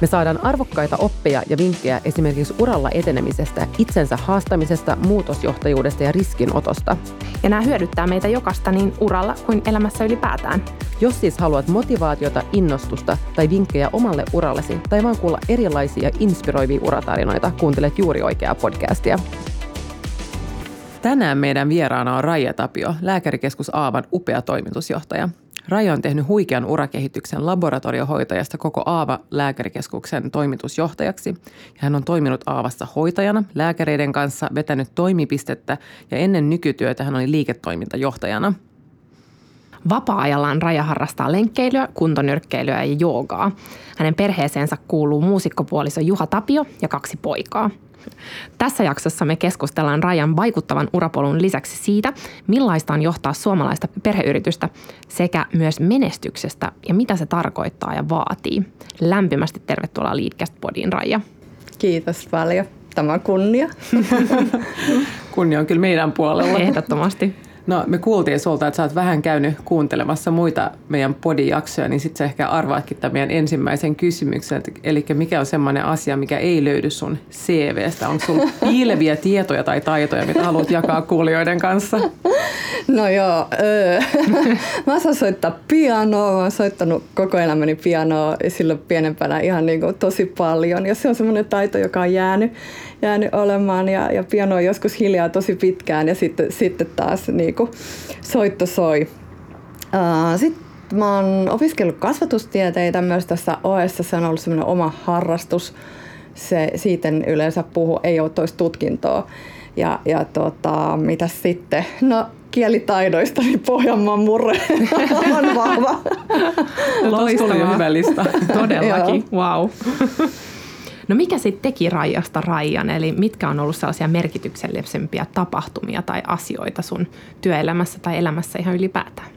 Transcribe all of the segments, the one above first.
Me saadaan arvokkaita oppeja ja vinkkejä esimerkiksi uralla etenemisestä, itsensä haastamisesta, muutosjohtajuudesta ja riskinotosta. Ja nämä hyödyttää meitä jokasta niin uralla kuin elämässä ylipäätään. Jos siis haluat motivaatiota, innostusta tai vinkkejä omalle urallesi tai vaan kuulla erilaisia inspiroivia uratarinoita, kuuntelet juuri oikeaa podcastia. Tänään meidän vieraana on Raija Tapio, Lääkärikeskus Aavan upea toimitusjohtaja. Raija on tehnyt huikean urakehityksen laboratoriohoitajasta koko Aava-lääkärikeskuksen toimitusjohtajaksi. Ja hän on toiminut Aavassa hoitajana, lääkäreiden kanssa, vetänyt toimipistettä ja ennen nykytyötä hän oli liiketoimintajohtajana. Vapaa-ajallaan Raja harrastaa lenkkeilyä, kuntonyrkkeilyä ja joogaa. Hänen perheeseensä kuuluu muusikkopuoliso Juha Tapio ja kaksi poikaa – tässä jaksossa me keskustellaan Rajan vaikuttavan urapolun lisäksi siitä, millaista on johtaa suomalaista perheyritystä sekä myös menestyksestä ja mitä se tarkoittaa ja vaatii. Lämpimästi tervetuloa Leadcast Podiin, Raija. Kiitos paljon. Tämä on kunnia. kunnia on kyllä meidän puolella. Ehdottomasti. No me kuultiin sulta, että sä oot vähän käynyt kuuntelemassa muita meidän podijaksoja, niin sitten sä ehkä arvaatkin tämän meidän ensimmäisen kysymyksen. Eli mikä on semmoinen asia, mikä ei löydy sun CVstä? Onko sulla piileviä tietoja tai taitoja, mitä haluat jakaa kuulijoiden kanssa? No joo, öö. mä osaan soittaa pianoa, mä oon soittanut koko elämäni pianoa silloin pienempänä ihan niin kuin tosi paljon. Ja se on semmoinen taito, joka on jäänyt, jäänyt olemaan ja, ja piano on joskus hiljaa tosi pitkään ja sitten, sitten taas niin kuin soitto soi. Sitten mä oon opiskellut kasvatustieteitä myös tässä OS, se on ollut semmoinen oma harrastus. Se, siitä en yleensä puhu, ei ole toista tutkintoa. Ja, ja tota, mitä sitten? No kielitaidoista, niin Pohjanmaan murre on vahva. Loistavaa. hyvä lista. Todellakin, wow. No mikä sitten teki Raijasta Raijan, eli mitkä on ollut sellaisia merkityksellisempiä tapahtumia tai asioita sun työelämässä tai elämässä ihan ylipäätään?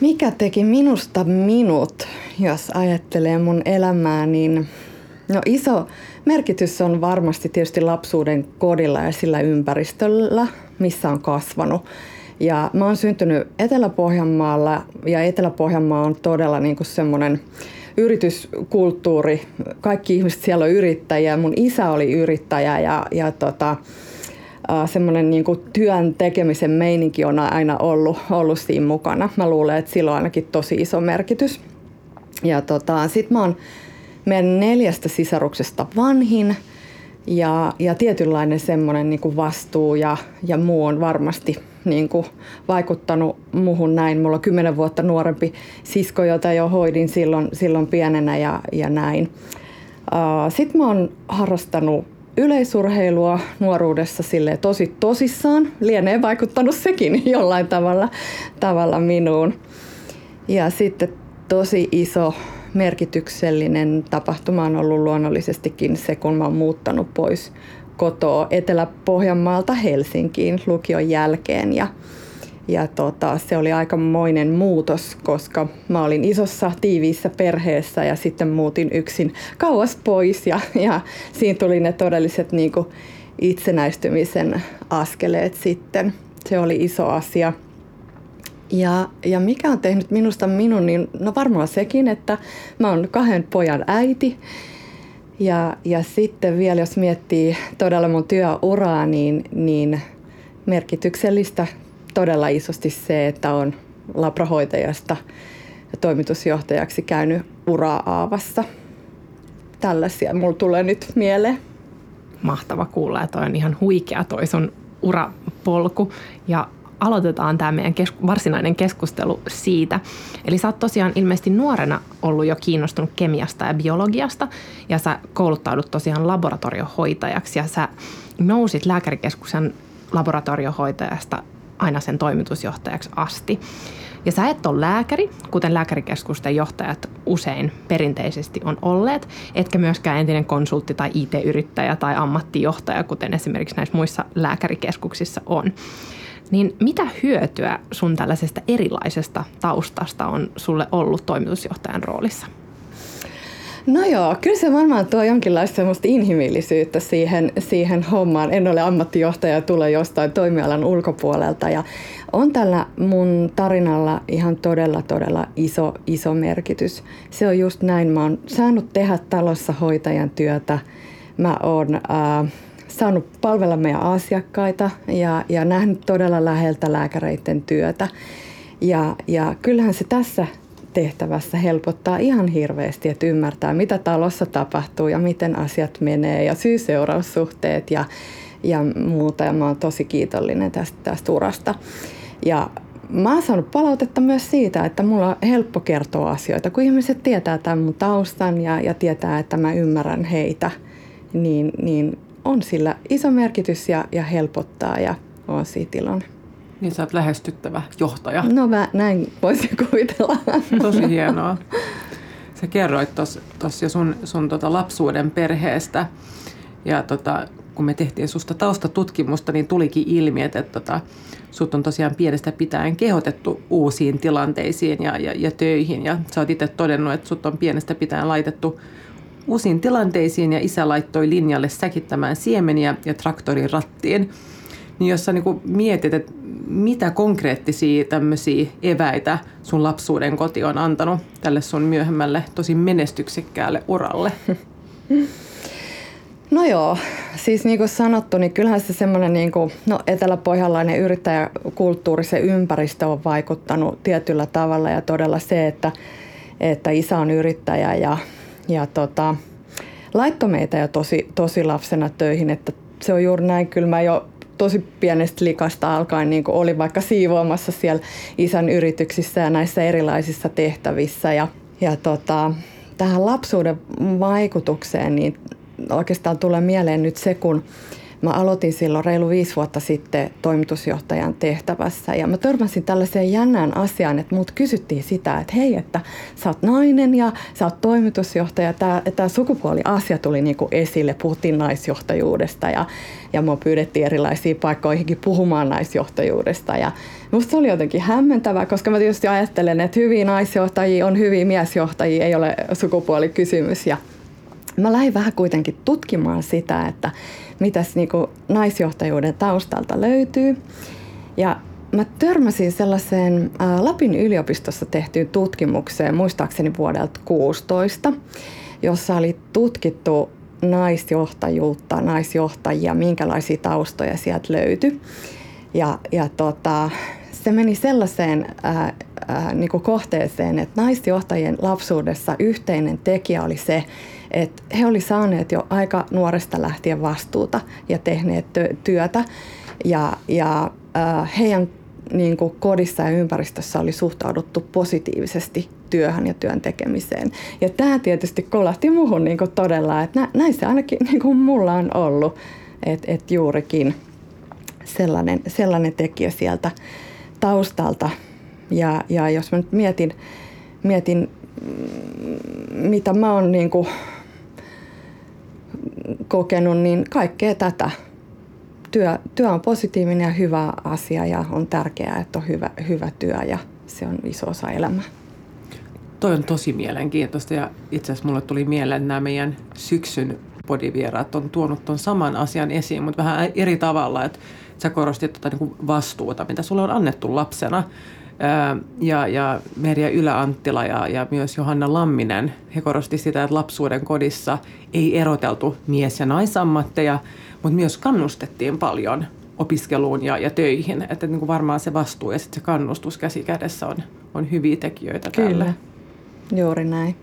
Mikä teki minusta minut, jos ajattelee mun elämää, niin no iso merkitys on varmasti tietysti lapsuuden kodilla ja sillä ympäristöllä, missä on kasvanut. Ja mä oon syntynyt Etelä-Pohjanmaalla ja Etelä-Pohjanmaa on todella niin semmoinen yrityskulttuuri. Kaikki ihmiset siellä on yrittäjiä. Mun isä oli yrittäjä ja, ja tota, semmoinen niin työn tekemisen meininki on aina ollut, ollut siinä mukana. Mä luulen, että sillä on ainakin tosi iso merkitys. Ja tota, sit mä oon meidän neljästä sisaruksesta vanhin ja, ja tietynlainen semmoinen niin vastuu ja, ja muu on varmasti niin kuin vaikuttanut muuhun näin. Mulla on kymmenen vuotta nuorempi sisko, jota jo hoidin silloin, silloin pienenä ja, ja näin. Sitten mä oon harrastanut yleisurheilua nuoruudessa sille tosi tosissaan. Lienee vaikuttanut sekin jollain tavalla, tavalla minuun. Ja sitten tosi iso merkityksellinen tapahtuma on ollut luonnollisestikin se, kun mä oon muuttanut pois kotoa Etelä-Pohjanmaalta Helsinkiin lukion jälkeen ja, ja tota, se oli aikamoinen muutos, koska mä olin isossa tiiviissä perheessä ja sitten muutin yksin kauas pois ja, ja siinä tuli ne todelliset niin kuin, itsenäistymisen askeleet sitten. Se oli iso asia. Ja, ja mikä on tehnyt minusta minun, niin no varmaan sekin, että mä oon kahden pojan äiti ja, ja sitten vielä jos miettii todella mun työuraa, niin, niin merkityksellistä todella isosti se, että on labrahoitajasta ja toimitusjohtajaksi käynyt uraa Aavassa. Tällaisia mulla tulee nyt mieleen. Mahtava kuulla, että on ihan huikea toi sun urapolku. Ja aloitetaan tämä meidän kes- varsinainen keskustelu siitä. Eli sä oot tosiaan ilmeisesti nuorena ollut jo kiinnostunut kemiasta ja biologiasta ja sä kouluttaudut tosiaan laboratoriohoitajaksi ja sä nousit lääkärikeskuksen laboratoriohoitajasta aina sen toimitusjohtajaksi asti. Ja sä et ole lääkäri, kuten lääkärikeskusten johtajat usein perinteisesti on olleet, etkä myöskään entinen konsultti tai IT-yrittäjä tai ammattijohtaja, kuten esimerkiksi näissä muissa lääkärikeskuksissa on. Niin mitä hyötyä sun tällaisesta erilaisesta taustasta on sulle ollut toimitusjohtajan roolissa? No joo, kyllä se varmaan tuo jonkinlaista semmoista inhimillisyyttä siihen, siihen hommaan. En ole ammattijohtaja ja tule jostain toimialan ulkopuolelta. Ja on tällä mun tarinalla ihan todella, todella iso, iso merkitys. Se on just näin. Mä oon saanut tehdä talossa hoitajan työtä. Mä oon äh, saanut palvella meidän asiakkaita ja, ja nähnyt todella läheltä lääkäreiden työtä. Ja, ja kyllähän se tässä tehtävässä helpottaa ihan hirveästi, että ymmärtää, mitä talossa tapahtuu ja miten asiat menee ja syy-seuraussuhteet ja, ja muuta. Ja mä oon tosi kiitollinen tästä, tästä urasta. Ja mä oon saanut palautetta myös siitä, että mulla on helppo kertoa asioita. Kun ihmiset tietää tämän mun taustan ja, ja tietää, että mä ymmärrän heitä, niin, niin on sillä iso merkitys ja, ja helpottaa ja on siitä iloinen. Niin sä oot lähestyttävä johtaja. No mä näin voisin kuvitella. Tosi hienoa. Sä kerroit tuossa jo sun, sun tota lapsuuden perheestä ja tota, kun me tehtiin susta taustatutkimusta, niin tulikin ilmi, että, että tota, sut on tosiaan pienestä pitäen kehotettu uusiin tilanteisiin ja, ja, ja töihin. Ja sä oot itse todennut, että sut on pienestä pitäen laitettu uusiin tilanteisiin ja isä laittoi linjalle säkittämään siemeniä ja traktorin rattiin. Niin jos sä niin mietit, että mitä konkreettisia tämmöisiä eväitä sun lapsuuden koti on antanut tälle sun myöhemmälle tosi menestyksekkäälle uralle? No joo, siis niin kuin sanottu, niin kyllähän se semmoinen niin kuin, no eteläpohjalainen yrittäjäkulttuuri, se ympäristö on vaikuttanut tietyllä tavalla ja todella se, että, että isä on yrittäjä ja, ja tota, laittoi meitä jo tosi, tosi lapsena töihin, että se on juuri näin. Kyllä mä jo tosi pienestä likasta alkaen niin olin vaikka siivoamassa siellä isän yrityksissä ja näissä erilaisissa tehtävissä. Ja, ja tota, tähän lapsuuden vaikutukseen, niin oikeastaan tulee mieleen nyt se, kun Mä aloitin silloin reilu viisi vuotta sitten toimitusjohtajan tehtävässä ja mä törmäsin tällaiseen jännään asiaan, että mut kysyttiin sitä, että hei, että sä oot nainen ja sä oot toimitusjohtaja. Tämä, tämä sukupuoliasia tuli niinku esille, puhuttiin naisjohtajuudesta ja, ja mua pyydettiin erilaisiin paikkoihinkin puhumaan naisjohtajuudesta ja musta se oli jotenkin hämmentävää, koska mä tietysti ajattelen, että hyviä naisjohtajia on hyviä miesjohtajia, ei ole sukupuolikysymys ja mä lähdin vähän kuitenkin tutkimaan sitä, että mitäs niinku naisjohtajuuden taustalta löytyy. Ja mä törmäsin sellaiseen Lapin yliopistossa tehtyyn tutkimukseen, muistaakseni vuodelta 16, jossa oli tutkittu naisjohtajuutta, naisjohtajia, minkälaisia taustoja sieltä löytyi. Ja, ja tota, se meni sellaiseen ää, ää, niin kohteeseen, että naisjohtajien lapsuudessa yhteinen tekijä oli se, että he olivat saaneet jo aika nuoresta lähtien vastuuta ja tehneet työtä ja, ja äh, heidän niin kuin kodissa ja ympäristössä oli suhtauduttu positiivisesti työhön ja työn tekemiseen. Ja tämä tietysti kolahti muuhun niin kuin todella, että näin se ainakin niin kuin mulla on ollut, että, että juurikin sellainen, sellainen tekijä sieltä taustalta. Ja, ja jos mä nyt mietin, mietin mitä mä oon niin kuin kokenut, niin kaikkea tätä. Työ, työ on positiivinen ja hyvä asia ja on tärkeää, että on hyvä, hyvä työ ja se on iso osa elämää. Toi on tosi mielenkiintoista ja itse asiassa mulle tuli mieleen nämä meidän syksyn podivieraat on tuonut tuon saman asian esiin, mutta vähän eri tavalla, että sä korostit tuota niin vastuuta, mitä sulle on annettu lapsena ja, ja Merja Ylä-Anttila ja, ja myös Johanna Lamminen, he korosti sitä, että lapsuuden kodissa ei eroteltu mies- ja naisammatteja, mutta myös kannustettiin paljon opiskeluun ja, ja töihin. Että niin kuin varmaan se vastuu ja sitten se kannustus käsi kädessä on, on hyviä tekijöitä Kyllä. tälle. Juuri näin.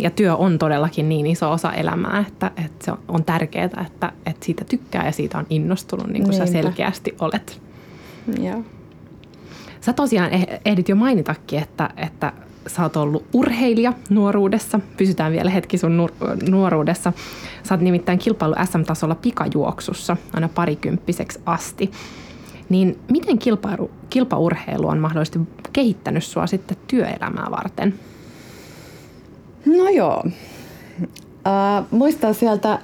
Ja työ on todellakin niin iso osa elämää, että, että se on tärkeää, että, että siitä tykkää ja siitä on innostunut, niin kuin Niinpä. sä selkeästi olet. Joo. Sä tosiaan eh, ehdit jo mainitakin, että, että sä oot ollut urheilija nuoruudessa. Pysytään vielä hetki sun nuoruudessa. Sä oot nimittäin kilpailu SM-tasolla pikajuoksussa aina parikymppiseksi asti. Niin miten kilpailu, kilpaurheilu on mahdollisesti kehittänyt sua sitten työelämää varten? No joo. Äh, muistan sieltä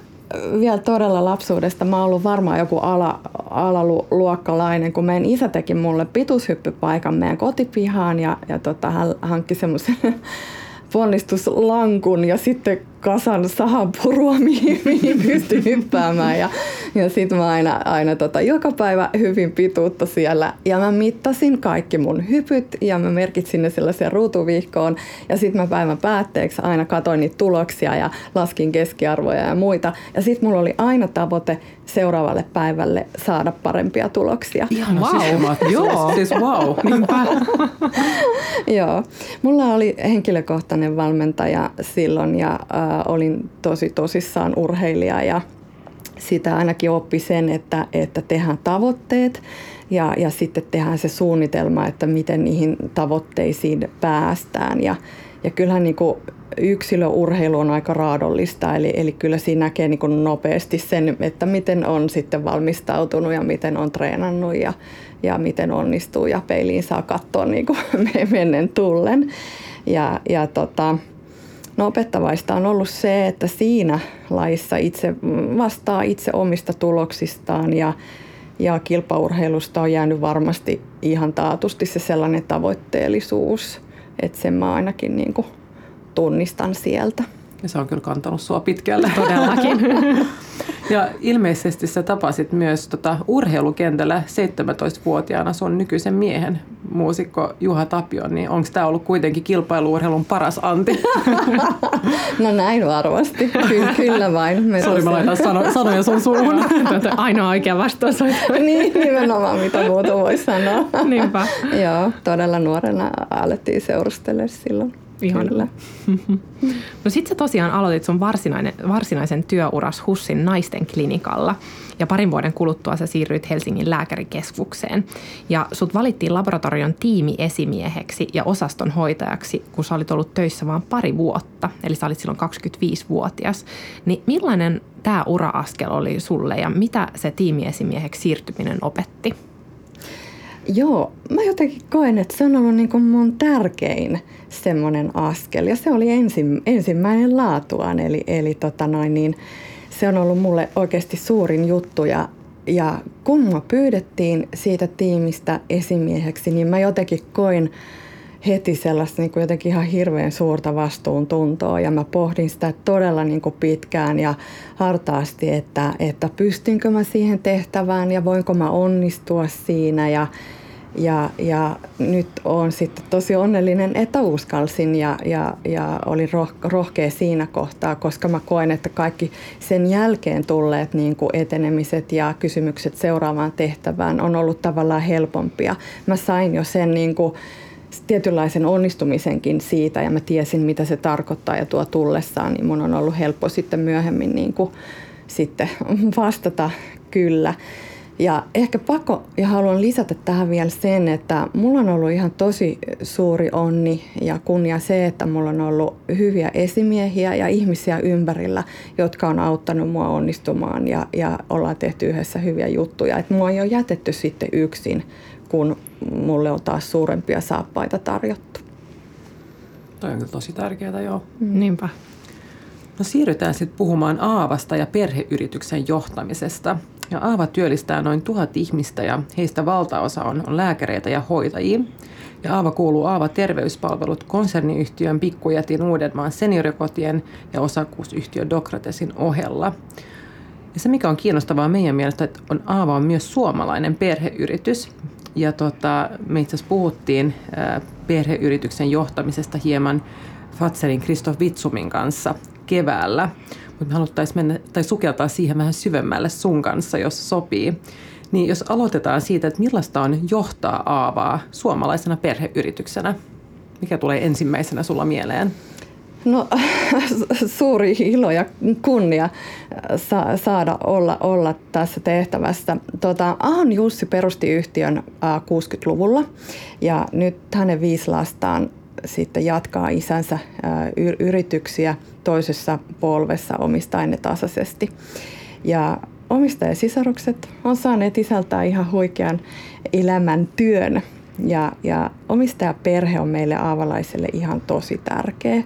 vielä todella lapsuudesta. Mä oon ollut varmaan joku ala, alaluokkalainen, kun meidän isä teki mulle pituushyppypaikan meidän kotipihaan ja, ja tota, hän hankki semmoisen ponnistuslankun ja sitten kasan sahapurua, mihin, mihin pystyi hyppäämään. Ja, ja sitten mä aina, aina tota, joka päivä hyvin pituutta siellä. Ja mä mittasin kaikki mun hypyt ja mä merkitsin ne sellaiseen ruutuvihkoon. Ja sitten mä päivän päätteeksi aina katoin niitä tuloksia ja laskin keskiarvoja ja muita. Ja sitten mulla oli aina tavoite seuraavalle päivälle saada parempia tuloksia. Ihan wow. Joo. Siis wow. Joo. Mulla oli henkilökohtainen valmentaja silloin ja äh, olin tosi tosissaan urheilija ja sitä ainakin oppi sen, että, että tehdään tavoitteet ja, ja sitten tehdään se suunnitelma, että miten niihin tavoitteisiin päästään. Ja, ja kyllähän niin kuin yksilöurheilu on aika raadollista, eli, eli kyllä siinä näkee niin kuin nopeasti sen, että miten on sitten valmistautunut ja miten on treenannut ja, ja miten onnistuu ja peiliin saa katsoa niin kuin mennen tullen. Ja, ja tota, no opettavaista on ollut se, että siinä laissa itse vastaa itse omista tuloksistaan ja, ja kilpaurheilusta on jäänyt varmasti ihan taatusti se sellainen tavoitteellisuus, että sen mä ainakin niin kuin tunnistan sieltä. Ja se on kyllä kantanut sua pitkälle. Todellakin. ja ilmeisesti sä tapasit myös tota urheilukentällä 17-vuotiaana sun nykyisen miehen, muusikko Juha Tapio, niin onko tämä ollut kuitenkin kilpailuurheilun paras anti? no näin varmasti, kyllä, kyllä vain. Me Sori, mä laitan sano, sanoja sun suuhun. Ainoa oikea vastaus on. niin, nimenomaan mitä muuta voi sanoa. Niinpä. Joo, todella nuorena alettiin seurustella silloin. Ihan. Kyllä. No sit sä tosiaan aloitit sun varsinainen, varsinaisen työuras Hussin naisten klinikalla ja parin vuoden kuluttua sä siirryit Helsingin lääkärikeskukseen. Ja sut valittiin laboratorion tiimiesimieheksi ja osaston hoitajaksi, kun sä olit ollut töissä vain pari vuotta, eli sä olit silloin 25-vuotias. Niin millainen tämä ura-askel oli sulle ja mitä se tiimiesimieheksi siirtyminen opetti? Joo, mä jotenkin koen, että se on ollut niin kuin mun tärkein semmoinen askel. Ja se oli ensin, ensimmäinen laatuaan, eli, eli tota noin, niin se on ollut mulle oikeasti suurin juttu. Ja, ja kun mua pyydettiin siitä tiimistä esimieheksi, niin mä jotenkin koin heti sellaista niin kuin jotenkin ihan hirveän suurta vastuuntuntoa ja mä pohdin sitä todella niin kuin pitkään ja hartaasti, että, että pystynkö mä siihen tehtävään ja voinko mä onnistua siinä ja, ja, ja nyt olen sitten tosi onnellinen, että uskalsin ja, ja, ja olin roh, rohkea siinä kohtaa, koska mä koen, että kaikki sen jälkeen tulleet niin kuin etenemiset ja kysymykset seuraavaan tehtävään on ollut tavallaan helpompia. Mä sain jo sen niin kuin, tietynlaisen onnistumisenkin siitä ja mä tiesin, mitä se tarkoittaa ja tuo tullessaan, niin mun on ollut helppo sitten myöhemmin niin kuin, sitten vastata kyllä. Ja ehkä pakko ja haluan lisätä tähän vielä sen, että mulla on ollut ihan tosi suuri onni ja kunnia se, että mulla on ollut hyviä esimiehiä ja ihmisiä ympärillä, jotka on auttanut mua onnistumaan ja, ja ollaan tehty yhdessä hyviä juttuja. Että mua ei ole jätetty sitten yksin, kun mulle on taas suurempia saappaita tarjottu. Toi on kyllä tosi tärkeää, joo. Mm. Niinpä. No siirrytään sitten puhumaan Aavasta ja perheyrityksen johtamisesta. Ja Aava työllistää noin tuhat ihmistä ja heistä valtaosa on, lääkäreitä ja hoitajia. Ja Aava kuuluu Aava Terveyspalvelut konserniyhtiön Pikkujätin Uudenmaan seniorikotien ja osakkuusyhtiö Dokratesin ohella. Ja se, mikä on kiinnostavaa meidän mielestä, että on Aava on myös suomalainen perheyritys. Ja tota, me itse asiassa puhuttiin perheyrityksen johtamisesta hieman Fatserin Kristof Vitsumin kanssa keväällä mutta me haluttaisiin mennä tai sukeltaa siihen vähän syvemmälle sun kanssa, jos sopii. Niin jos aloitetaan siitä, että millaista on johtaa Aavaa suomalaisena perheyrityksenä, mikä tulee ensimmäisenä sulla mieleen? No suuri ilo ja kunnia saada olla, olla tässä tehtävässä. Tota, Ahon Jussi perusti yhtiön 60-luvulla ja nyt hänen viisi lastaan sitten jatkaa isänsä yrityksiä toisessa polvessa omistaen ne tasaisesti. Ja omistajasisarukset on saaneet isältää ihan huikean elämän työn. Ja, ja omistajaperhe on meille aavalaiselle ihan tosi tärkeä.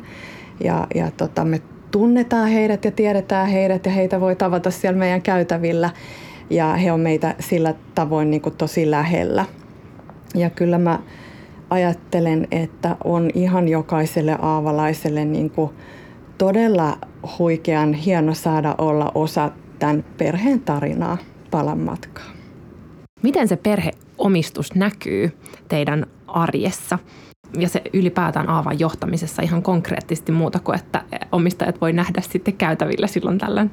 Ja, ja tota, me tunnetaan heidät ja tiedetään heidät ja heitä voi tavata siellä meidän käytävillä ja he on meitä sillä tavoin niin kuin tosi lähellä. Ja kyllä mä ajattelen, että on ihan jokaiselle aavalaiselle niin kuin todella huikean hieno saada olla osa tämän perheen tarinaa palan matkaa. Miten se perheomistus näkyy teidän arjessa? ja se ylipäätään Aavan johtamisessa ihan konkreettisesti muuta kuin, että omistajat voi nähdä sitten käytävillä silloin tällöin?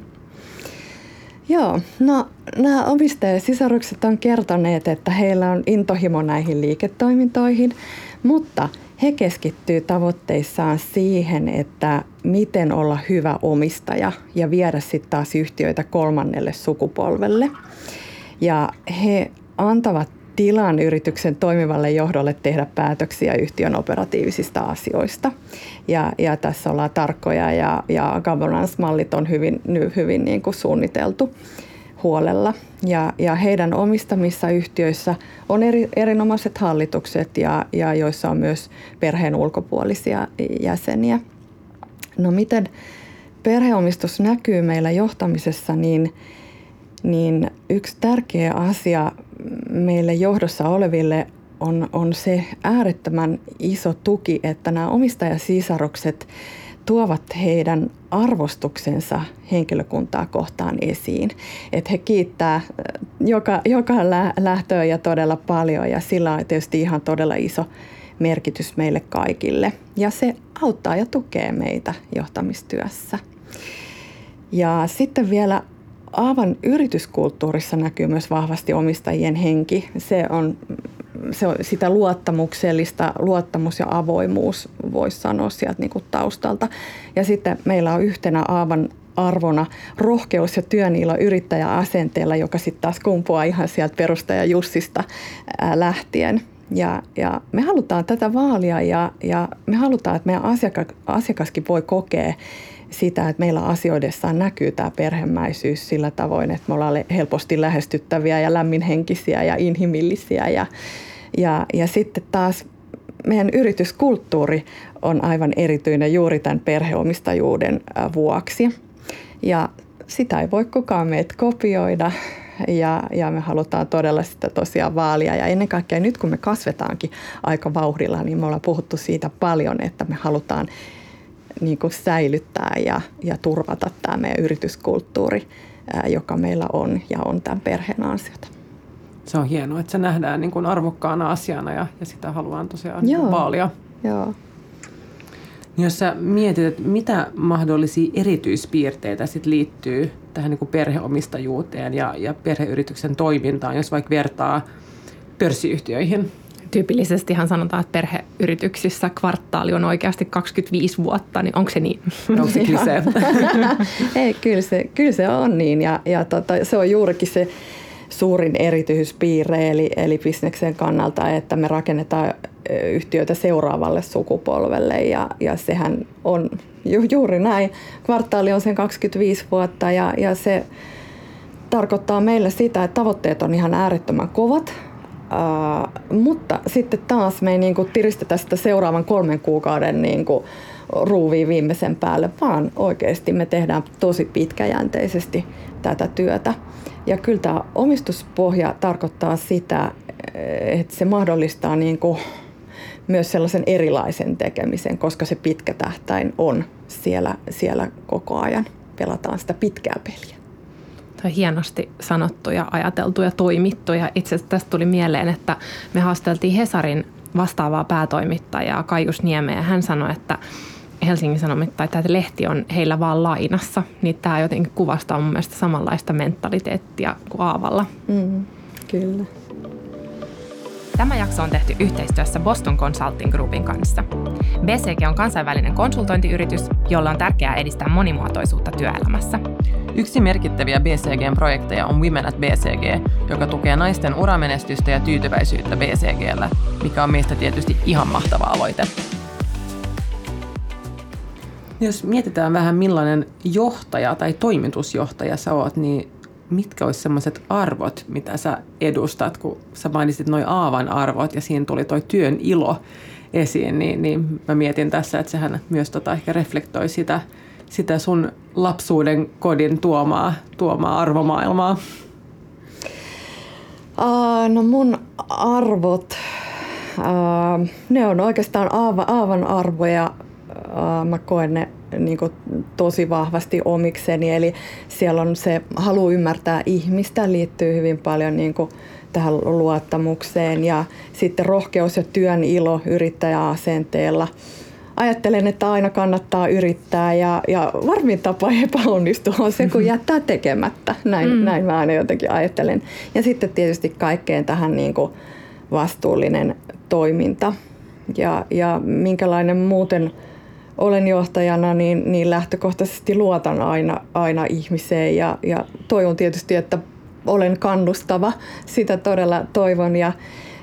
Joo, no nämä omistajasisarukset on kertoneet, että heillä on intohimo näihin liiketoimintoihin, mutta he keskittyy tavoitteissaan siihen, että miten olla hyvä omistaja ja viedä sitten taas yhtiöitä kolmannelle sukupolvelle. Ja he antavat tilan yrityksen toimivalle johdolle tehdä päätöksiä yhtiön operatiivisista asioista. Ja, ja tässä ollaan tarkkoja ja, ja governance-mallit on hyvin, hyvin niin kuin suunniteltu huolella. Ja, ja heidän omistamissa yhtiöissä on eri, erinomaiset hallitukset, ja, ja joissa on myös perheen ulkopuolisia jäseniä. No miten perheomistus näkyy meillä johtamisessa, niin, niin yksi tärkeä asia meille johdossa oleville on, on se äärettömän iso tuki, että nämä omistajasisarukset tuovat heidän arvostuksensa henkilökuntaa kohtaan esiin. Että he kiittää äh, joka, joka lähtöä ja todella paljon ja sillä on tietysti ihan todella iso merkitys meille kaikille. Ja se auttaa ja tukee meitä johtamistyössä. Ja sitten vielä Aavan yrityskulttuurissa näkyy myös vahvasti omistajien henki. Se on, se on sitä luottamuksellista, luottamus ja avoimuus voisi sanoa sieltä niin kuin taustalta. Ja sitten meillä on yhtenä Aavan arvona rohkeus ja työnilo yrittäjäasenteella, joka sitten taas kumpuaa ihan sieltä perustaja Jussista lähtien. Ja, ja me halutaan tätä vaalia ja, ja me halutaan, että meidän asiakas, asiakaskin voi kokea, sitä, että meillä asioidessaan näkyy tämä perhemäisyys sillä tavoin, että me ollaan helposti lähestyttäviä ja lämminhenkisiä ja inhimillisiä. Ja, ja, ja sitten taas meidän yrityskulttuuri on aivan erityinen juuri tämän perheomistajuuden vuoksi. Ja sitä ei voi kukaan meitä kopioida ja, ja me halutaan todella sitä tosiaan vaalia. Ja ennen kaikkea nyt kun me kasvetaankin aika vauhdilla, niin me ollaan puhuttu siitä paljon, että me halutaan niin kuin säilyttää ja, ja turvata tämä meidän yrityskulttuuri, joka meillä on ja on tämän perheen ansiota. Se on hienoa, että se nähdään niin kuin arvokkaana asiana ja, ja sitä haluan tosiaan Joo. vaalia. Joo. Niin jos sä mietit, että mitä mahdollisia erityispiirteitä sit liittyy tähän niin kuin perheomistajuuteen ja, ja perheyrityksen toimintaan, jos vaikka vertaa pörssiyhtiöihin? Tyypillisestihan sanotaan, että perheyrityksissä kvartaali on oikeasti 25 vuotta, niin onko se niin? Onko se klisee? Ei, kyllä se, kyllä se on niin ja, ja tota, se on juurikin se suurin erityispiirre eli, eli bisneksen kannalta, että me rakennetaan yhtiöitä seuraavalle sukupolvelle ja, ja sehän on ju, juuri näin. Kvartaali on sen 25 vuotta ja, ja se tarkoittaa meille sitä, että tavoitteet on ihan äärettömän kovat, Mutta sitten taas me ei niin kuin tiristetä sitä seuraavan kolmen kuukauden niin kuin ruuviin viimeisen päälle, vaan oikeasti me tehdään tosi pitkäjänteisesti tätä työtä. Ja kyllä tämä omistuspohja tarkoittaa sitä, että se mahdollistaa niin kuin myös sellaisen erilaisen tekemisen, koska se pitkä tähtäin on siellä, siellä koko ajan. Pelataan sitä pitkää peliä hienosti sanottu ja ajateltu ja toimittu. Ja itse asiassa tästä tuli mieleen, että me haasteltiin Hesarin vastaavaa päätoimittajaa Kaius Niemeä hän sanoi, että Helsingin Sanomit tai tämä lehti on heillä vaan lainassa, niin tämä jotenkin kuvastaa mun mielestä samanlaista mentaliteettia kuin Aavalla. Mm, kyllä. Tämä jakso on tehty yhteistyössä Boston Consulting Groupin kanssa. BCG on kansainvälinen konsultointiyritys, jolla on tärkeää edistää monimuotoisuutta työelämässä. Yksi merkittäviä BCGn projekteja on Women at BCG, joka tukee naisten uramenestystä ja tyytyväisyyttä BCGllä, mikä on meistä tietysti ihan mahtava aloite. Jos mietitään vähän millainen johtaja tai toimitusjohtaja sä oot, niin mitkä olisi sellaiset arvot, mitä sä edustat, kun sä mainitsit noin aavan arvot ja siinä tuli toi työn ilo esiin, niin, niin mä mietin tässä, että sehän myös tota ehkä reflektoi sitä, sitä sun lapsuuden kodin tuomaa, tuomaa arvomaailmaa. no mun arvot, ne on oikeastaan aavan arvoja. Mä koen ne niin kuin tosi vahvasti omikseni. Eli siellä on se halu ymmärtää ihmistä liittyy hyvin paljon niin kuin tähän luottamukseen ja sitten rohkeus ja työn ilo yrittäjäasenteella. Ajattelen, että aina kannattaa yrittää ja, ja varmin tapa epäonnistua on se, kun jättää tekemättä. Näin, mm. näin mä aina jotenkin ajattelen. Ja sitten tietysti kaikkeen tähän niin kuin vastuullinen toiminta ja, ja minkälainen muuten – olen johtajana, niin, niin lähtökohtaisesti luotan aina, aina ihmiseen. Ja, ja toivon tietysti, että olen kannustava. Sitä todella toivon ja,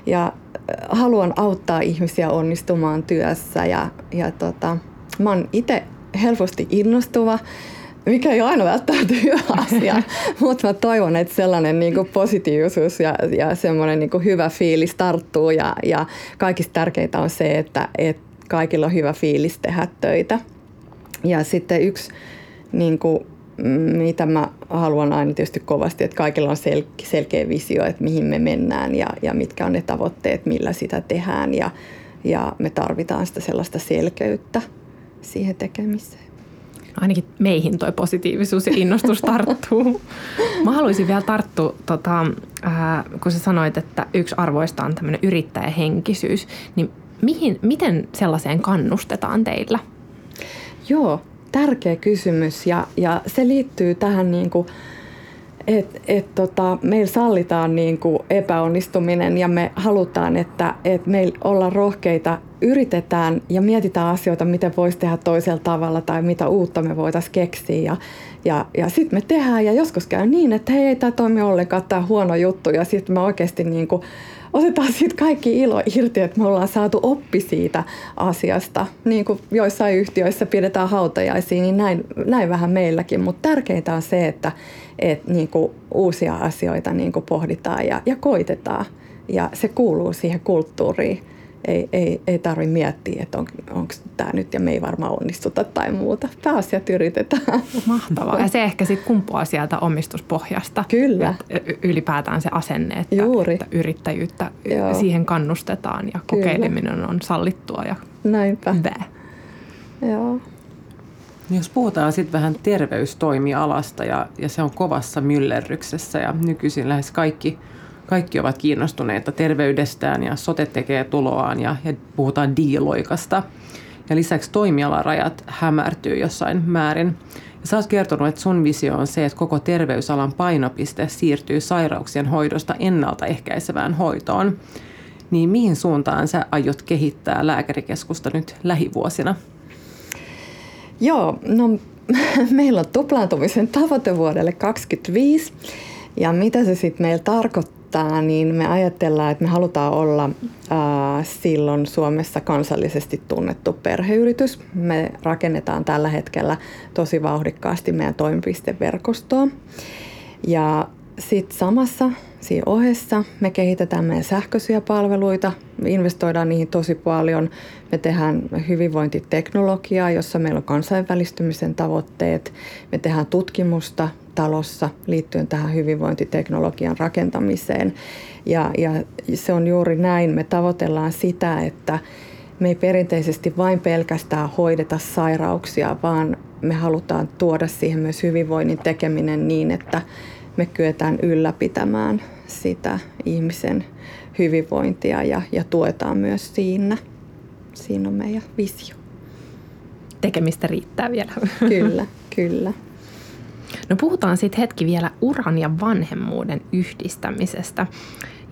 ja äh, haluan auttaa ihmisiä onnistumaan työssä. Ja, ja tota, mä oon itse helposti innostuva mikä ei aina välttämättä hyvä asia, mutta mä toivon, että sellainen niin kuin positiivisuus ja, ja semmoinen niin kuin hyvä fiilis tarttuu. Ja, ja kaikista tärkeintä on se, että, että kaikilla on hyvä fiilis tehdä töitä. Ja sitten yksi, niin kuin, mitä mä haluan aina tietysti kovasti, että kaikilla on sel- selkeä visio, että mihin me mennään ja, ja mitkä on ne tavoitteet, millä sitä tehdään. Ja, ja me tarvitaan sitä sellaista selkeyttä siihen tekemiseen. Ainakin meihin toi positiivisuus ja innostus tarttuu. Mä haluaisin vielä tarttua, tota, äh, kun sä sanoit, että yksi arvoista on tämmöinen yrittäjähenkisyys, niin mihin, miten sellaiseen kannustetaan teillä? Joo, tärkeä kysymys ja, ja se liittyy tähän niin kuin, että et tota, meillä sallitaan niin kuin epäonnistuminen ja me halutaan, että et meillä olla rohkeita, yritetään ja mietitään asioita, miten voisi tehdä toisella tavalla tai mitä uutta me voitaisiin keksiä. Ja, ja, ja sitten me tehdään ja joskus käy niin, että hei, ei tämä toimi ollenkaan, tämä huono juttu ja sitten me oikeasti niin kuin otetaan siitä kaikki ilo irti, että me ollaan saatu oppi siitä asiasta. Niin kuin joissain yhtiöissä pidetään hautajaisia, niin näin, näin vähän meilläkin. Mutta tärkeintä on se, että, että niin kuin uusia asioita niin kuin pohditaan ja, ja koitetaan. Ja se kuuluu siihen kulttuuriin ei, ei, ei tarvitse miettiä, että on, onko tämä nyt ja me ei varmaan onnistuta tai muuta. Pääasiat yritetään. Mahtavaa. Ja se ehkä sitten kumpuaa sieltä omistuspohjasta. Kyllä. Ylipäätään se asenne, että, Juuri. että yrittäjyyttä Joo. siihen kannustetaan ja Kyllä. kokeileminen on sallittua ja Näinpä. Bää. Joo. Jos puhutaan sitten vähän terveystoimialasta ja, ja se on kovassa myllerryksessä ja nykyisin lähes kaikki – kaikki ovat kiinnostuneita terveydestään ja sote tekee tuloaan ja, ja puhutaan digiloikasta. Ja lisäksi toimialarajat hämärtyy jossain määrin. Ja sä oot kertonut, että sun visio on se, että koko terveysalan painopiste siirtyy sairauksien hoidosta ennaltaehkäisevään hoitoon. Niin mihin suuntaan sä aiot kehittää lääkärikeskusta nyt lähivuosina? Joo, no meillä on tuplaantumisen tavoite vuodelle 2025. Ja mitä se sitten meillä tarkoittaa? Aloittaa, niin me ajatellaan, että me halutaan olla äh, silloin Suomessa kansallisesti tunnettu perheyritys. Me rakennetaan tällä hetkellä tosi vauhdikkaasti meidän toimipisteverkostoa. Ja sitten samassa siinä ohessa me kehitetään meidän sähköisiä palveluita, me investoidaan niihin tosi paljon. Me tehdään hyvinvointiteknologiaa, jossa meillä on kansainvälistymisen tavoitteet. Me tehdään tutkimusta talossa liittyen tähän hyvinvointiteknologian rakentamiseen. Ja, ja se on juuri näin. Me tavoitellaan sitä, että me ei perinteisesti vain pelkästään hoideta sairauksia, vaan me halutaan tuoda siihen myös hyvinvoinnin tekeminen niin, että me kyetään ylläpitämään sitä ihmisen hyvinvointia ja, ja tuetaan myös siinä. Siinä on meidän visio. Tekemistä riittää vielä. Kyllä, kyllä. No puhutaan sitten hetki vielä uran ja vanhemmuuden yhdistämisestä.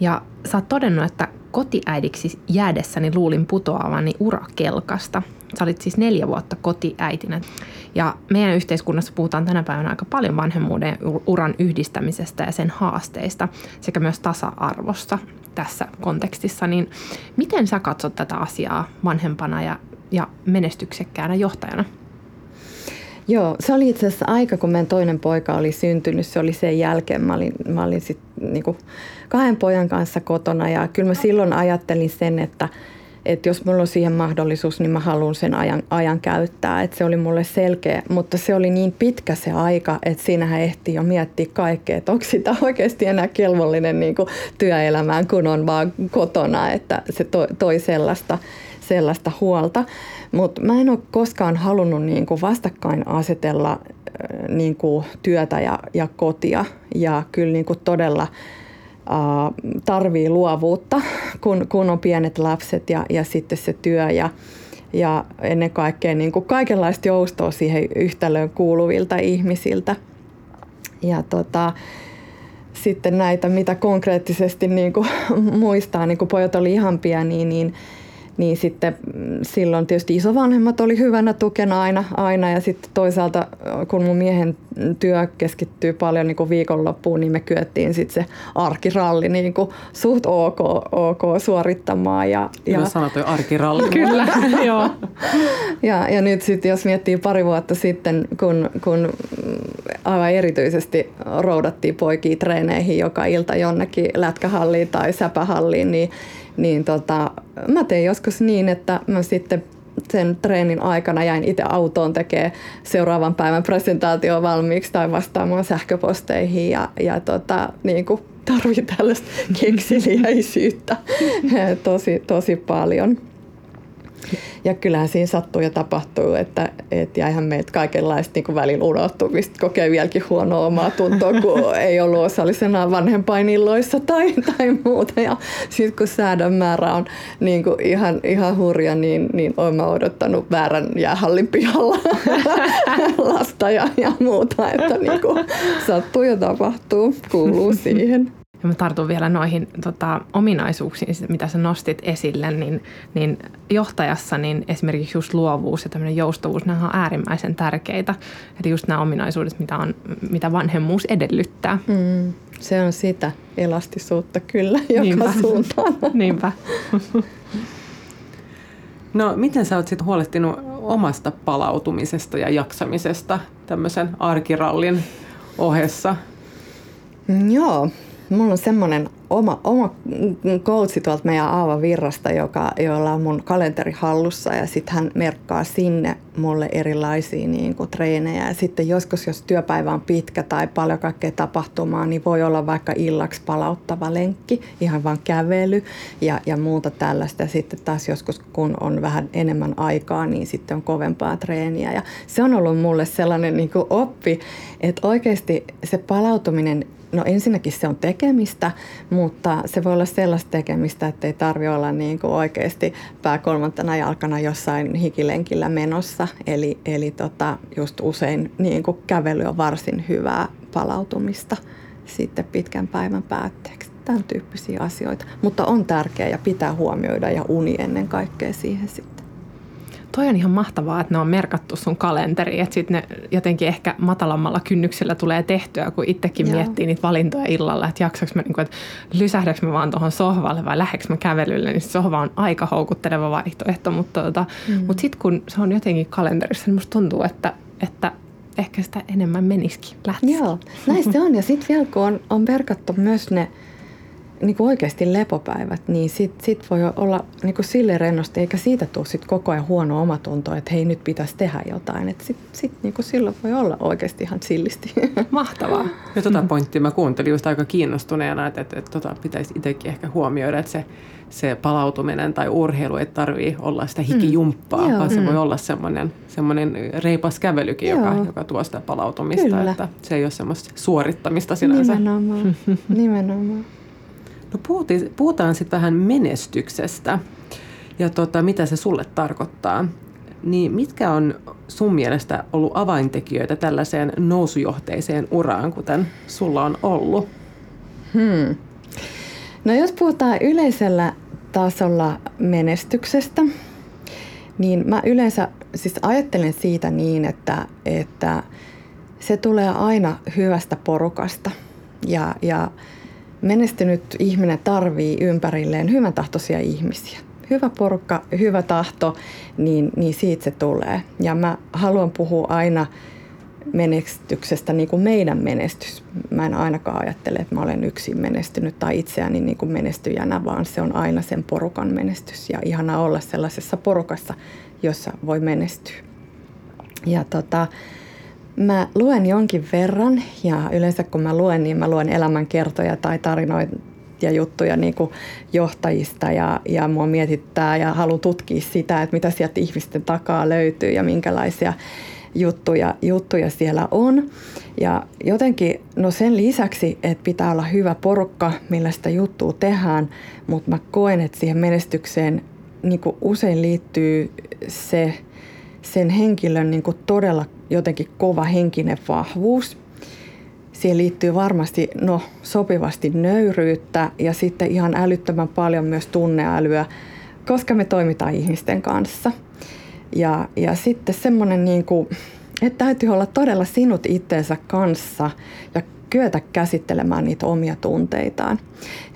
Ja sä oot todennut, että kotiäidiksi jäädessäni luulin putoavani urakelkasta. Sä olit siis neljä vuotta kotiäitinä. Ja meidän yhteiskunnassa puhutaan tänä päivänä aika paljon vanhemmuuden uran yhdistämisestä ja sen haasteista sekä myös tasa-arvosta tässä kontekstissa. Niin miten sä katsot tätä asiaa vanhempana ja, ja menestyksekkäänä johtajana? Joo, se oli itse asiassa aika, kun meidän toinen poika oli syntynyt. Se oli sen jälkeen. Mä olin, mä olin sit, niin kuin kahden pojan kanssa kotona ja kyllä mä silloin ajattelin sen, että, että jos mulla on siihen mahdollisuus, niin mä haluan sen ajan, ajan käyttää. Että se oli mulle selkeä, mutta se oli niin pitkä se aika, että siinähän ehti jo miettiä kaikkea, että onko sitä oikeasti enää kelvollinen niin kuin työelämään, kun on vaan kotona, että se toi, toi sellaista, sellaista huolta. Mutta mä en ole koskaan halunnut niin kuin vastakkain asetella niin kuin työtä ja, ja kotia ja kyllä niin kuin todella tarvii luovuutta, kun, kun on pienet lapset ja, ja sitten se työ ja, ja ennen kaikkea niin kuin kaikenlaista joustoa siihen yhtälöön kuuluvilta ihmisiltä. Ja tota, sitten näitä, mitä konkreettisesti niin kuin muistaa, niin kuin pojat oli ihan pieniä, niin niin sitten mm, silloin tietysti isovanhemmat oli hyvänä tukena aina, aina ja sitten toisaalta kun mun miehen työ keskittyy paljon niin kuin viikonloppuun, niin me kyettiin sitten se arkiralli niin kuin suht ok, ok suorittamaan. Ja, ja sanot jo arkiralli. Kyllä, joo. Ja, ja nyt sitten jos miettii pari vuotta sitten, kun, kun aivan erityisesti roudattiin poikia treeneihin joka ilta jonnekin lätkähalliin tai säpähalliin, niin niin tota, mä tein joskus niin, että mä sitten sen treenin aikana jäin itse autoon tekemään seuraavan päivän presentaatio valmiiksi tai vastaamaan sähköposteihin ja, ja tota, niin tarvii tällaista kekseliäisyyttä tosi, tosi paljon. Ja kyllähän siinä sattuu ja tapahtuu, että, että jäihän meiltä kaikenlaista niin välillä unohtumista, kokee vieläkin huonoa omaa tuntoa, kun ei ollut osallisena vanhempainilloissa tai, tai muuta. Ja sitten kun säädön määrä on niin kuin ihan, ihan hurja, niin, niin olen mä odottanut väärän jäähallin pihalla lasta ja, ja muuta, että niin kuin sattuu ja tapahtuu, kuuluu siihen. Ja mä tartun vielä noihin tota, ominaisuuksiin, mitä sä nostit esille, niin, niin johtajassa niin esimerkiksi just luovuus ja tämmöinen joustavuus, nämä on äärimmäisen tärkeitä. Eli just nämä ominaisuudet, mitä, on, mitä vanhemmuus edellyttää. Mm, se on sitä elastisuutta kyllä, joka Niinpä. suuntaan. Niinpä. No miten sä oot sitten huolehtinut omasta palautumisesta ja jaksamisesta tämmöisen arkirallin ohessa? Joo, mulla on semmoinen oma, oma coachi tuolta meidän Aava Virrasta, joka, jolla on mun kalenteri hallussa ja sitten hän merkkaa sinne mulle erilaisia niin kuin, treenejä. Ja sitten joskus, jos työpäivä on pitkä tai paljon kaikkea tapahtumaa, niin voi olla vaikka illaksi palauttava lenkki, ihan vaan kävely ja, ja muuta tällaista. Ja sitten taas joskus, kun on vähän enemmän aikaa, niin sitten on kovempaa treeniä. Ja se on ollut mulle sellainen niin kuin oppi, että oikeasti se palautuminen No ensinnäkin se on tekemistä, mutta se voi olla sellaista tekemistä, että ei tarvi olla niin kuin oikeasti pää kolmantena jalkana jossain hikilenkillä menossa. Eli, eli tota, just usein niin kuin kävely on varsin hyvää palautumista sitten pitkän päivän päätteeksi. Tämän tyyppisiä asioita. Mutta on tärkeää ja pitää huomioida ja uni ennen kaikkea siihen sitten toi on ihan mahtavaa, että ne on merkattu sun kalenteriin, että sitten ne jotenkin ehkä matalammalla kynnyksellä tulee tehtyä, kun itsekin Joo. miettii niitä valintoja illalla, että jaksaks mä, niin kuin, että lysähdäks mä vaan tuohon sohvalle vai lähdeks mä kävelylle, niin sohva on aika houkutteleva vaihtoehto, mutta, tota, mm. mutta sitten kun se on jotenkin kalenterissa, niin musta tuntuu, että, että ehkä sitä enemmän menisikin lähtisi. Joo, näin se on. Ja sitten vielä kun on, on merkattu myös ne niin kuin oikeasti lepopäivät, niin sit, sit voi olla niin kuin sille rennosti, eikä siitä tule sit koko ajan huono omatunto, että hei nyt pitäisi tehdä jotain. Että sit, sit niin kuin silloin voi olla oikeasti ihan sillisti. Mahtavaa. Ja tuota pointtia mä kuuntelin just aika kiinnostuneena, että, että, että tota pitäisi itsekin ehkä huomioida, että se, se palautuminen tai urheilu ei tarvii olla sitä hikijumppaa, mm. vaan se mm. voi olla semmoinen, semmoinen reipas kävelykin, joka, joka tuo sitä palautumista. Kyllä. Että se ei ole semmoista suorittamista sinänsä. Nimenomaan. Nimenomaan. No puhutaan, puhutaan sitten vähän menestyksestä ja tota, mitä se sulle tarkoittaa. Niin mitkä on sun mielestä ollut avaintekijöitä tällaiseen nousujohteiseen uraan, kuten sulla on ollut? Hmm. No jos puhutaan yleisellä tasolla menestyksestä, niin mä yleensä siis ajattelen siitä niin, että, että se tulee aina hyvästä porukasta. Ja, ja menestynyt ihminen tarvii ympärilleen hyvän tahtoisia ihmisiä. Hyvä porukka, hyvä tahto, niin, niin siitä se tulee. Ja mä haluan puhua aina menestyksestä niin kuin meidän menestys. Mä en ainakaan ajattele, että mä olen yksin menestynyt tai itseäni niin kuin menestyjänä, vaan se on aina sen porukan menestys. Ja ihana olla sellaisessa porukassa, jossa voi menestyä. Ja tota, mä luen jonkin verran ja yleensä kun mä luen, niin mä luen elämänkertoja tai tarinoita ja juttuja niin kuin johtajista ja, ja mua mietittää ja haluan tutkia sitä, että mitä sieltä ihmisten takaa löytyy ja minkälaisia juttuja, juttuja siellä on. Ja jotenkin, no sen lisäksi, että pitää olla hyvä porukka, millä sitä juttua tehdään, mutta mä koen, että siihen menestykseen niin usein liittyy se sen henkilön niin todella jotenkin kova henkinen vahvuus. Siihen liittyy varmasti no, sopivasti nöyryyttä ja sitten ihan älyttömän paljon myös tunneälyä, koska me toimitaan ihmisten kanssa – ja, ja sitten semmoinen, niin että täytyy olla todella sinut itteensä kanssa ja kyetä käsittelemään niitä omia tunteitaan.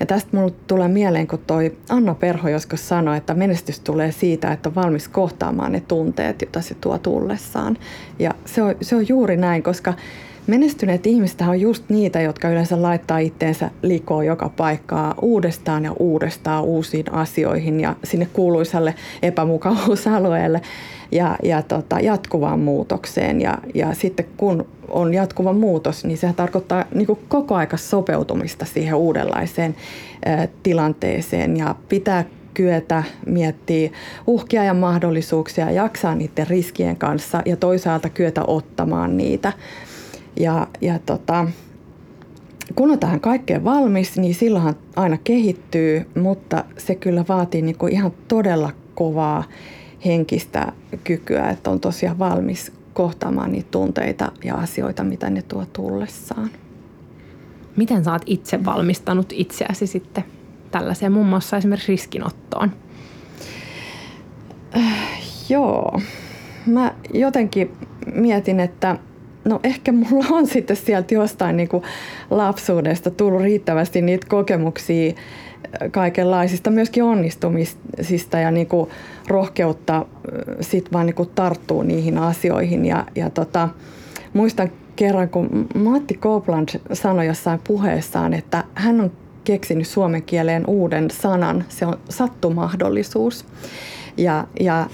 Ja tästä mulle tulee mieleen, kun toi Anna Perho joskus sanoi, että menestys tulee siitä, että on valmis kohtaamaan ne tunteet, joita se tuo tullessaan. Ja se on, se on juuri näin, koska Menestyneet ihmiset on just niitä, jotka yleensä laittaa itteensä likoon joka paikkaa uudestaan ja uudestaan uusiin asioihin ja sinne kuuluisalle epämukavuusalueelle ja, ja tota, jatkuvaan muutokseen. Ja, ja sitten kun on jatkuva muutos, niin se tarkoittaa niin koko aika sopeutumista siihen uudenlaiseen ä, tilanteeseen ja pitää kyetä miettiä uhkia ja mahdollisuuksia, jaksaa niiden riskien kanssa ja toisaalta kyetä ottamaan niitä. Ja, ja tota, kun on tähän kaikkeen valmis, niin silloinhan aina kehittyy, mutta se kyllä vaatii niin kuin ihan todella kovaa henkistä kykyä, että on tosiaan valmis kohtaamaan niitä tunteita ja asioita, mitä ne tuo tullessaan. Miten oot itse valmistanut itseäsi sitten tällaiseen muun muassa esimerkiksi riskinottoon? Äh, joo. Mä jotenkin mietin, että no ehkä mulla on sitten sieltä jostain niin kuin lapsuudesta tullut riittävästi niitä kokemuksia äh, kaikenlaisista, myöskin onnistumisista ja niin kuin rohkeutta äh, sit vaan niin kuin tarttuu niihin asioihin. Ja, ja tota, muistan kerran, kun Matti Copeland sanoi jossain puheessaan, että hän on keksinyt suomen kieleen uuden sanan, se on sattumahdollisuus. Ja, ja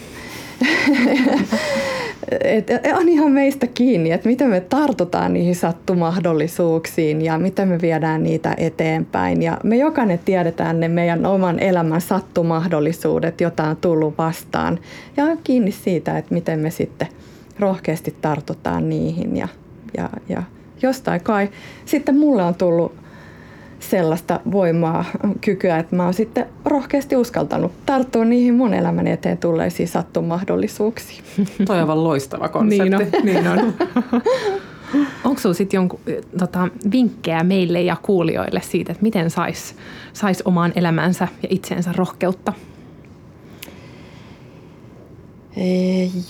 et on ihan meistä kiinni, että miten me tartutaan niihin sattumahdollisuuksiin ja miten me viedään niitä eteenpäin. Ja me jokainen tiedetään ne meidän oman elämän sattumahdollisuudet, joita on tullut vastaan. Ja on kiinni siitä, että miten me sitten rohkeasti tartutaan niihin. Ja, ja, ja jostain kai sitten mulle on tullut sellaista voimaa, kykyä, että mä oon sitten rohkeasti uskaltanut tarttua niihin mun elämän eteen tulleisiin sattumahdollisuuksiin. Toi on aivan loistava konsepti. niin on. Niin on. Onko sinulla sitten jonkun tota, vinkkejä meille ja kuulijoille siitä, että miten sais, sais omaan elämänsä ja itseensä rohkeutta? E,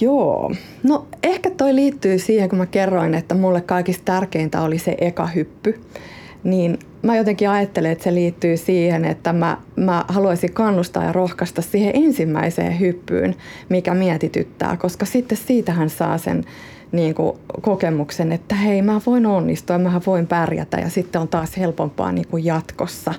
joo. No ehkä toi liittyy siihen, kun mä kerroin, että mulle kaikista tärkeintä oli se eka hyppy niin mä jotenkin ajattelen, että se liittyy siihen, että mä, mä haluaisin kannustaa ja rohkaista siihen ensimmäiseen hyppyyn, mikä mietityttää, koska sitten siitähän saa sen niin kuin kokemuksen, että hei mä voin onnistua, mä voin pärjätä ja sitten on taas helpompaa niin kuin jatkossa,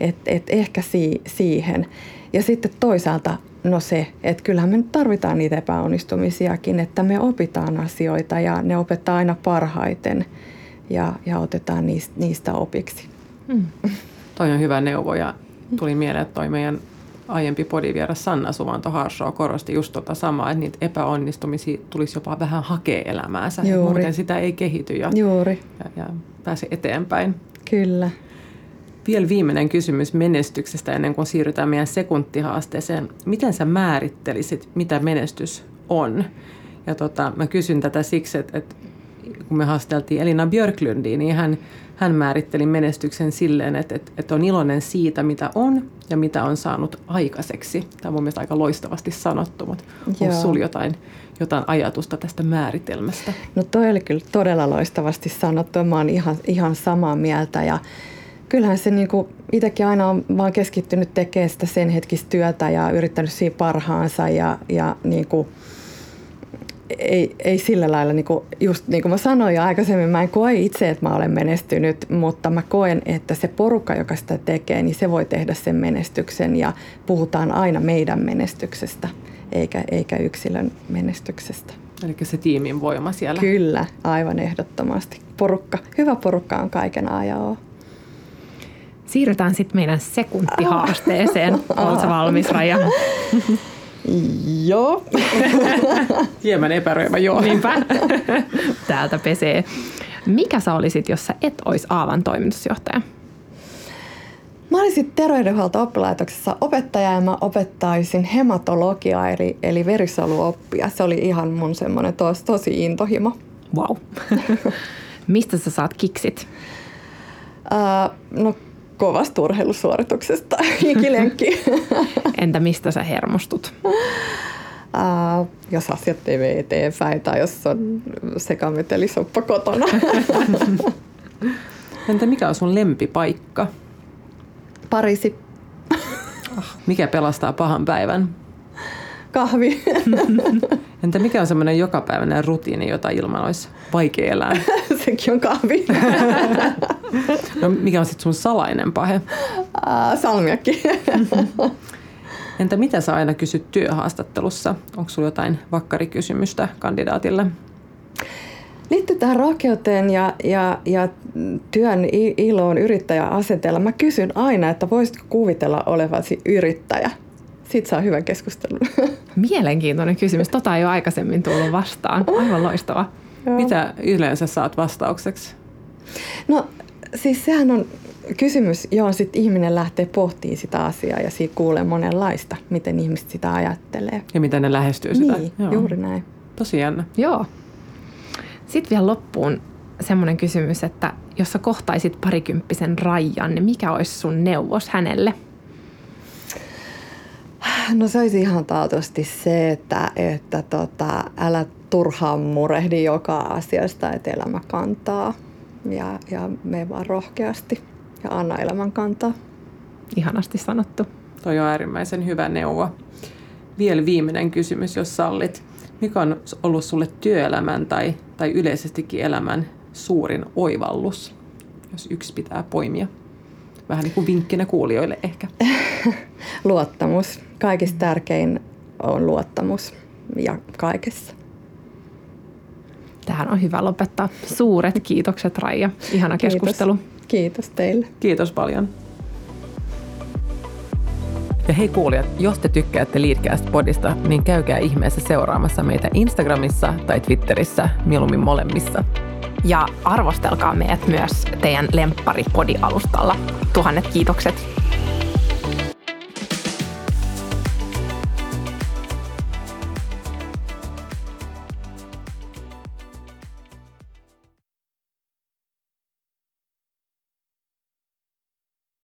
että et ehkä si, siihen. Ja sitten toisaalta no se, että kyllähän me nyt tarvitaan niitä epäonnistumisiakin, että me opitaan asioita ja ne opettaa aina parhaiten – ja, ja otetaan niistä, niistä opiksi. Mm. Toi on hyvä neuvo ja tuli mieleen, että toi meidän aiempi podivieras Sanna Suvanto Harsoo korosti just tota samaa, että niitä epäonnistumisia tulisi jopa vähän hakea elämäänsä. Juuri. Muuten sitä ei kehity ja, Juuri. ja, ja pääse eteenpäin. Kyllä. Vielä viimeinen kysymys menestyksestä ennen kuin siirrytään meidän sekuntihaasteeseen. Miten sä määrittelisit, mitä menestys on? Ja tota, mä kysyn tätä siksi, että, että kun me haasteltiin Elina Björklundia, niin hän, hän määritteli menestyksen silleen, että, että, että on iloinen siitä, mitä on ja mitä on saanut aikaiseksi. Tämä on mun mielestä aika loistavasti sanottu, mutta onko sinulla jotain, jotain ajatusta tästä määritelmästä? No toi oli kyllä todella loistavasti sanottu. Mä oon ihan, ihan samaa mieltä ja kyllähän se niin kuin itsekin aina on vaan keskittynyt tekemään sitä sen hetkistä työtä ja yrittänyt siinä parhaansa ja, ja niin kuin – ei, ei sillä lailla, niin kuin, just niin kuin mä sanoin jo aikaisemmin, mä en koe itse, että mä olen menestynyt, mutta mä koen, että se porukka, joka sitä tekee, niin se voi tehdä sen menestyksen ja puhutaan aina meidän menestyksestä, eikä, eikä yksilön menestyksestä. Eli se tiimin voima siellä. Kyllä, aivan ehdottomasti. Porukka, hyvä porukka on kaiken ajan. Siirrytään sitten meidän sekuntihaasteeseen. Oletko valmis, Raija? Joo. Hieman epäröivä joo. Niinpä. Täältä pesee. Mikä sä olisit, jos sä et olisi Aavan toimitusjohtaja? Mä olisin terveydenhuolto-oppilaitoksessa opettaja ja mä opettaisin hematologiaa eli, eli verisoluoppia. Se oli ihan mun semmoinen tos, tosi intohimo. Wow. Mistä sä saat kiksit? Uh, no kovasta urheilusuorituksesta, ikilenkki. Entä mistä sä hermostut? Uh, jos asiat ei mene eteenpäin tai jos on sekametelisoppa kotona. Entä mikä on sun lempipaikka? Pariisi. Mikä pelastaa pahan päivän? Kahvi. Entä mikä on semmoinen jokapäiväinen rutiini, jota ilman olisi vaikea elää? Sekin on kahvi. No, mikä on sitten sun salainen pahe? Uh, salmiakki. Entä mitä sä aina kysyt työhaastattelussa? Onko sulla jotain vakkarikysymystä kandidaatille? Liittyy tähän rohkeuteen ja, ja, ja työn iloon yrittäjäasenteella. Mä kysyn aina, että voisitko kuvitella olevasi yrittäjä? Siitä saa hyvän keskustelun. Mielenkiintoinen kysymys. Tota ei ole aikaisemmin tullut vastaan. Aivan loistava. Joo. Mitä yleensä saat vastaukseksi? No siis sehän on kysymys, johon sitten ihminen lähtee pohtimaan sitä asiaa ja siitä kuulee monenlaista, miten ihmiset sitä ajattelee. Ja miten ne lähestyy sitä. Niin, Joo. juuri näin. Tosi jännä. Joo. Sitten vielä loppuun semmoinen kysymys, että jos sä kohtaisit parikymppisen Rajan, niin mikä olisi sun neuvos hänelle? No se olisi ihan taatusti se, että, että tota, älä turhaan murehdi joka asiasta, että elämä kantaa ja, ja me vaan rohkeasti ja anna elämän kantaa. Ihanasti sanottu. Toi on äärimmäisen hyvä neuvo. Vielä viimeinen kysymys, jos sallit. Mikä on ollut sulle työelämän tai, tai yleisestikin elämän suurin oivallus, jos yksi pitää poimia? Vähän niin kuin vinkkinä kuulijoille ehkä. luottamus. Kaikista tärkein on luottamus ja kaikessa. Tähän on hyvä lopettaa. Suuret kiitokset Raija. Ihana Kiitos. keskustelu. Kiitos teille. Kiitos paljon. Ja hei kuulijat, jos te tykkäätte Leadcast-podista, niin käykää ihmeessä seuraamassa meitä Instagramissa tai Twitterissä, mieluummin molemmissa. Ja arvostelkaa meidät myös teidän lemppari alustalla Tuhannet kiitokset.